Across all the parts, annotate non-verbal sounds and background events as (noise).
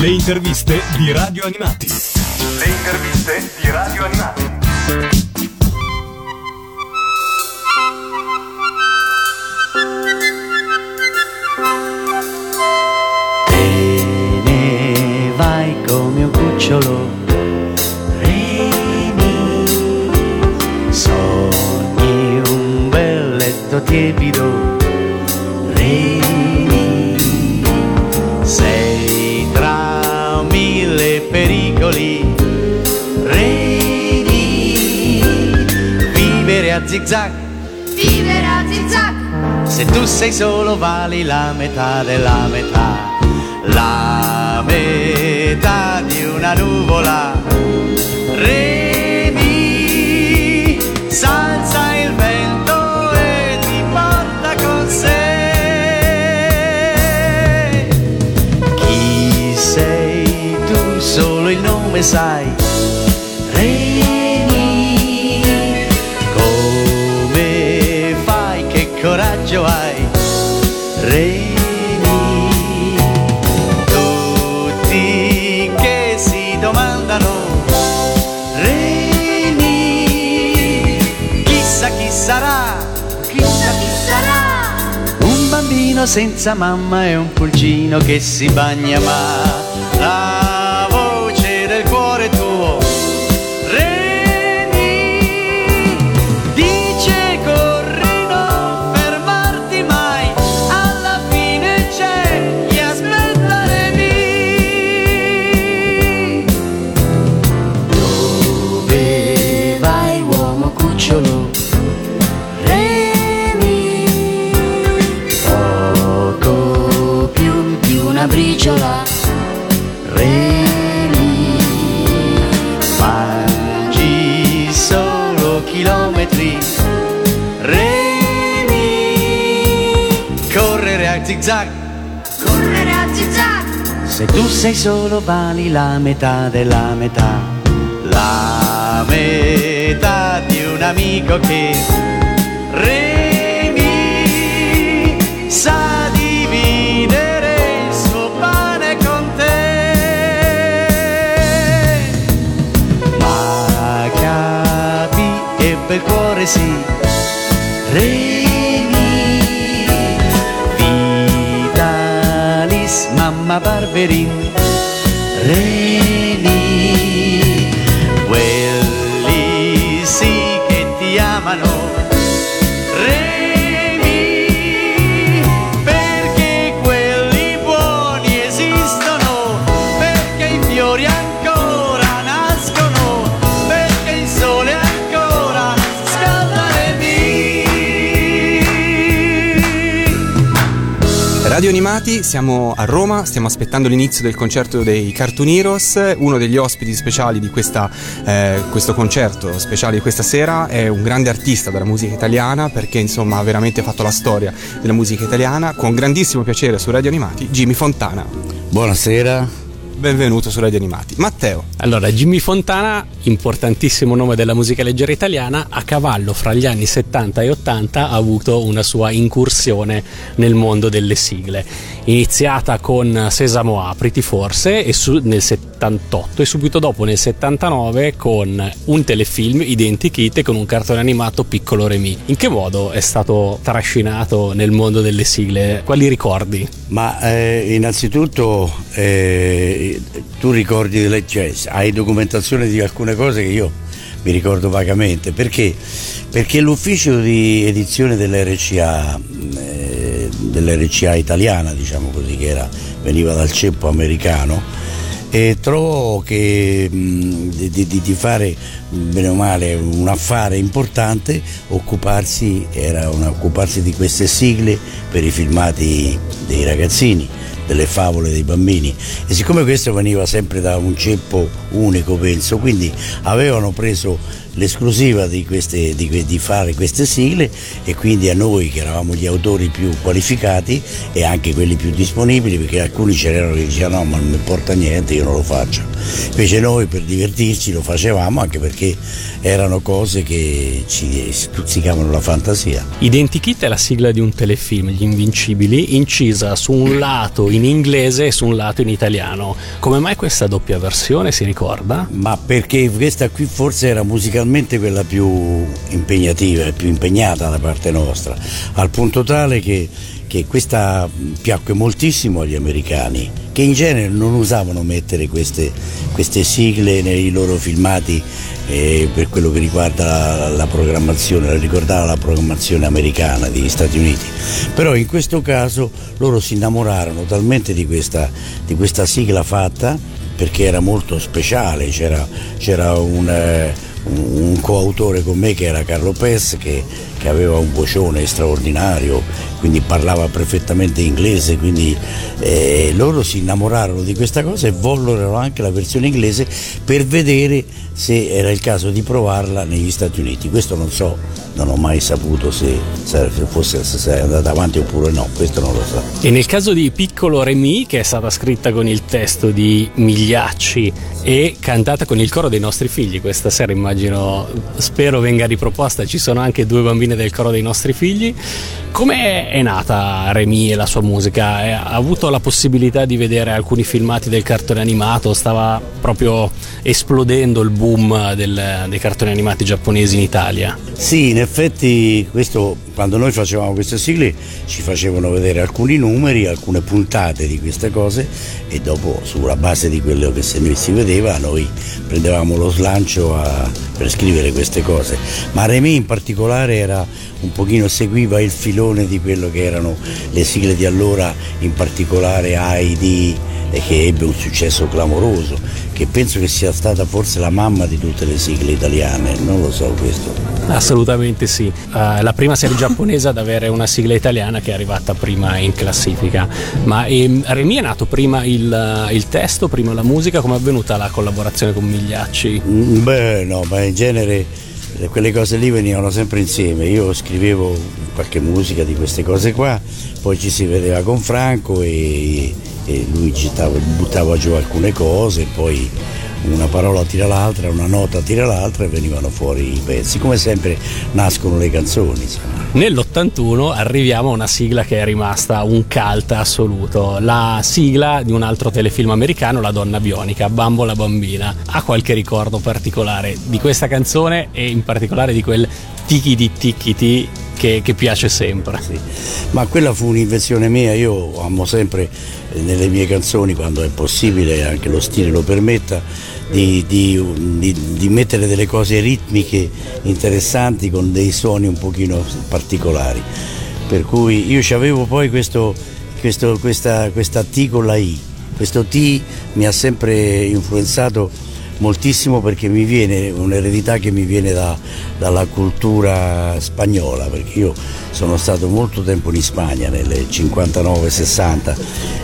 Le interviste di Radio Animati. Le interviste di Radio Animati. Te ne vai come un cucciolo. Reni, sogni un bel letto tiepido. A zigzag. Vivere a zigzag, Se tu sei solo vali la metà della metà, la metà di una nuvola. Senza mamma e un pulcino che si bagna ma zigzag. Correre a zigzag, se tu sei solo vali la metà della metà, la metà di un amico che remi sa dividere il suo pane con te. Ma capi e bel cuore sì, remi Mamma Barberin, Reni, quelli sì che ti amano. Radio Animati, siamo a Roma, stiamo aspettando l'inizio del concerto dei Cartoon Heroes. Uno degli ospiti speciali di questa, eh, questo concerto speciale di questa sera è un grande artista della musica italiana perché insomma ha veramente fatto la storia della musica italiana. Con grandissimo piacere su Radio Animati, Jimmy Fontana. Buonasera. Benvenuto su Radio Animati. Matteo. Allora, Jimmy Fontana, importantissimo nome della musica leggera italiana, a cavallo fra gli anni 70 e 80 ha avuto una sua incursione nel mondo delle sigle. Iniziata con Sesamo Apriti forse e su- nel 78 e subito dopo nel 79 con un telefilm Identikit e con un cartone animato Piccolo Remy. In che modo è stato trascinato nel mondo delle sigle? Quali ricordi? Ma eh, innanzitutto eh, tu ricordi delle jazz, hai documentazione di alcune cose che io mi ricordo vagamente. Perché? Perché l'ufficio di edizione dell'RCA, eh, dell'RCA italiana, diciamo così, che era, veniva dal ceppo americano, e trovò che mh, di, di- di fare bene o male un affare importante occuparsi, era un- occuparsi di queste sigle per i filmati dei ragazzini delle favole dei bambini. E siccome questo veniva sempre da un ceppo unico penso quindi avevano preso l'esclusiva di, queste, di, di, fare queste sigle e quindi a noi che eravamo gli autori più qualificati e anche quelli più disponibili perché alcuni c'erano che dicevano no ma non mi importa niente io non lo faccio. Invece noi per divertirci lo facevamo anche perché erano cose che ci stuzzicavano la fantasia. Identikit è la sigla di un telefilm Gli Invincibili incisa su un lato in inglese e su un lato in italiano. Come mai questa doppia versione si ricorda? ma perché questa qui forse era musicalmente sicuramente quella più impegnativa e più impegnata da parte nostra, al punto tale che, che questa piacque moltissimo agli americani, che in genere non usavano mettere queste, queste sigle nei loro filmati eh, per quello che riguarda la, la programmazione, ricordava la programmazione americana degli Stati Uniti. Però in questo caso loro si innamorarono talmente di questa, di questa sigla fatta perché era molto speciale, c'era, c'era un... Eh, un coautore con me che era Carlo Pes che, che, aveva un vocione straordinario, quindi parlava perfettamente inglese, quindi eh, loro si innamorarono di questa cosa e vollero anche la versione inglese per vedere se era il caso di provarla negli Stati Uniti. Questo non so, non ho mai saputo se, se fosse andata avanti oppure no, questo non lo so. E nel caso di Piccolo Remy, che è stata scritta con il testo di Migliacci e cantata con il coro dei nostri figli, questa sera immagino, spero venga riproposta, ci sono anche due bambine del coro dei nostri figli. Come è nata Remy e la sua musica? Ha avuto la possibilità di vedere alcuni filmati del cartone animato? Stava proprio esplodendo il boom del, dei cartoni animati giapponesi in Italia? Sì, in effetti questo, quando noi facevamo queste sigle ci facevano vedere alcuni numeri, alcune puntate di queste cose e dopo sulla base di quello che si vedeva noi prendevamo lo slancio a, per scrivere queste cose. Ma Remy in particolare era un pochino seguiva il filone di quello che erano le sigle di allora, in particolare AID che ebbe un successo clamoroso, che penso che sia stata forse la mamma di tutte le sigle italiane, non lo so questo. Assolutamente sì, uh, la prima serie giapponese ad avere una sigla italiana che è arrivata prima in classifica, ma ehm, Remy è nato prima il, il, testo, prima la musica, come è avvenuta la collaborazione con Migliacci? Mm, beh no, ma in genere quelle cose lì venivano sempre insieme, io scrivevo qualche musica di queste cose qua, poi ci si vedeva con Franco e, e lui buttava giù alcune cose, poi una parola tira l'altra, una nota tira l'altra e venivano fuori i pezzi. Come sempre nascono le canzoni. Insomma. Nell'81 arriviamo a una sigla che è rimasta un cult assoluto, la sigla di un altro telefilm americano, La donna bionica, Bambola bambina. Ha qualche ricordo particolare di questa canzone e in particolare di quel tiki di tiki che, che, piace sempre. Sì. Ma quella fu un'invenzione mia, io amo sempre nelle mie canzoni, quando è possibile, anche lo stile lo permetta, di, di, di, di, mettere delle cose ritmiche interessanti con dei suoni un pochino particolari. Per cui io avevo poi questo, questo, questa, questa T con la I. Questo T mi ha sempre influenzato moltissimo perché mi viene un'eredità che mi viene da, dalla cultura spagnola, perché io sono stato molto tempo in Spagna, nelle 59-60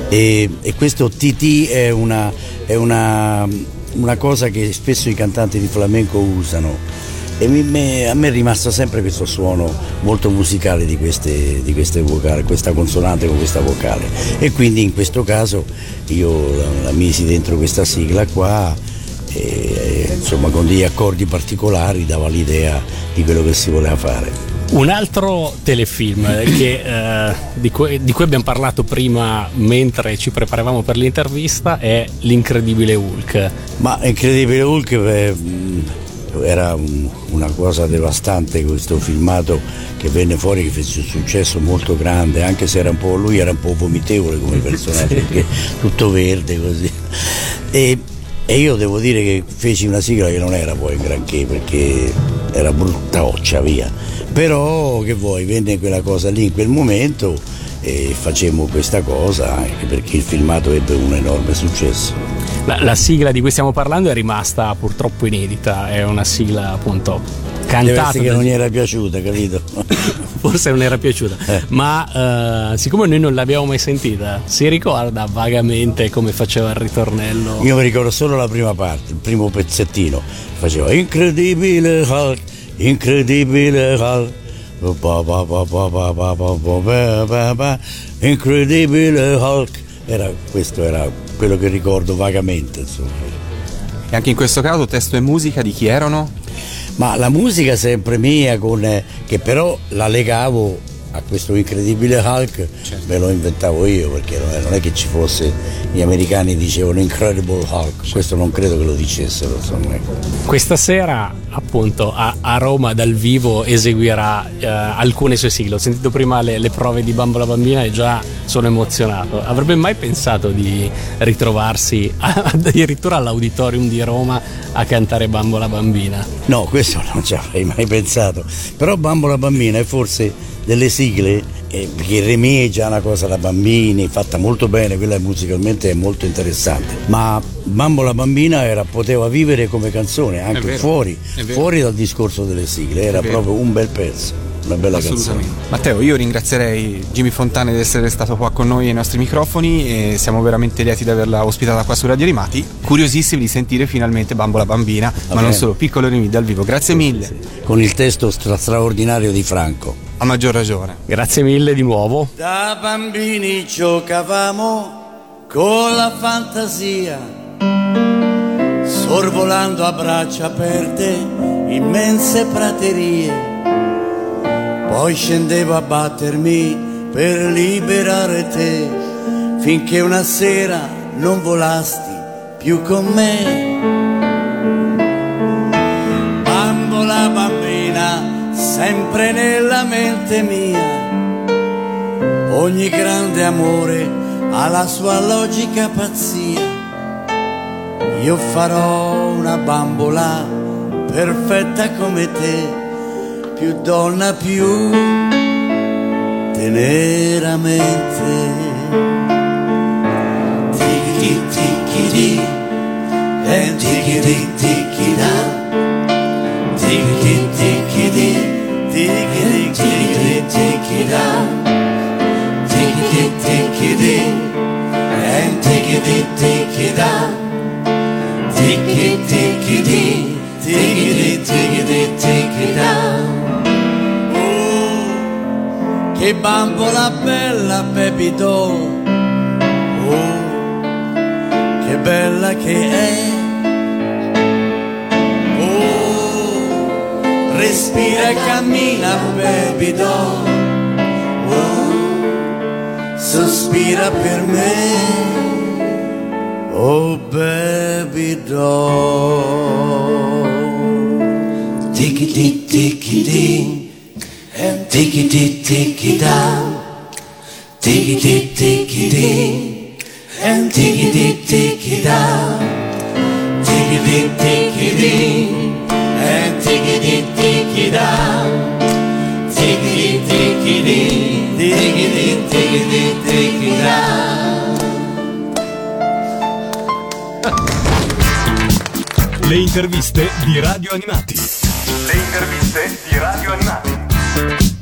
e, e, questo TT è una, è una una cosa che spesso i cantanti di flamenco usano. E mi, me, a me è rimasto sempre questo suono molto musicale di queste, di queste vocali, questa consonante con questa vocale. E quindi in questo caso io la, la misi dentro questa sigla qua e insomma con degli accordi particolari dava l'idea di quello che si voleva fare. Un altro telefilm (clears throat) che, eh, di, cui, di, cui, abbiamo parlato prima mentre ci preparavamo per l'intervista è L'incredibile Hulk. Ma Incredibile Hulk eh, era una cosa devastante questo filmato che venne fuori che fece un successo molto grande, anche se era un po', lui era un po' vomitevole come (laughs) personaggio, perché tutto verde così. E, e io devo dire che feci una sigla che non era poi granché perché era brutta occia via però che vuoi, venne quella cosa lì in quel momento e facemmo questa cosa anche perché il filmato ebbe un enorme successo. La, la sigla di cui stiamo parlando è rimasta purtroppo inedita, è una sigla appunto cantato. Che non gli era piaciuta, capito? Forse non era piaciuta, eh. ma eh, siccome noi non l'abbiamo mai sentita, si ricorda vagamente come faceva il ritornello? Io mi ricordo solo la prima parte, il primo pezzettino. Faceva incredibile Hulk, incredibile Hulk. Incredibile Hulk. Era, questo era quello che ricordo vagamente. Insomma. E anche in questo caso testo e musica di chi erano? Ma la musica sempre mia, con, eh, che però la legavo a questo incredibile Hulk, me lo inventavo io perché non è, che ci fosse, gli americani dicevano Incredible Hulk, questo non credo che lo dicessero, insomma. ecco. Questa sera, appunto, a, a Roma dal vivo eseguirà eh, alcune sue sigle. Ho sentito prima le, le prove di Bambola Bambina e già sono emozionato. Avrebbe mai pensato di ritrovarsi (laughs) addirittura all'auditorium di Roma a cantare Bambola Bambina? No, questo non ci avrei mai pensato, però Bambola Bambina è forse delle sigle, eh, è già una cosa da bambini, fatta molto bene, quella musicalmente è molto interessante, ma Bambola Bambina era, poteva vivere come canzone anche vero, fuori, fuori dal discorso delle sigle, era proprio un bel pezzo, una bella canzone. Matteo, io ringrazierei Jimmy Fontana di essere stato qua con noi ai nostri microfoni e siamo veramente lieti di averla ospitata qua su Radio Animati. Curiosissimi di sentire finalmente Bambola Bambina, ma non bene. solo, piccolo Remi dal vivo. Grazie mille. Con il testo stra- straordinario di Franco. A maggior ragione. Grazie mille di nuovo. Da bambini giocavamo con la fantasia, sorvolando a braccia aperte immense praterie. Poi scendevo a battermi per liberare te, finché una sera non volasti più con me. Sempre nella mente mia. Ogni grande amore ha la sua logica pazzia. Io farò una bambola perfetta come te, più donna più teneramente. Tiki tiki di, e tiki di tiki da. Tiki tiki take it out. Take it, in, take it and take it in, take it out. Take it, take it in, take it che bambola bella, baby doll. Oh, che bella che è. Respira e cammina baby doll. Oh, sospira per me. Oh baby doll. Tiki ti tiki di, tiki ti tiki da. Tiki ti tiki di, tiki ti tiki da. Tiki ti tiki di, tikida tikidi tikidi tikidi tikidi tikida Le interviste di Radio Animati. Le interviste di Radio Animati.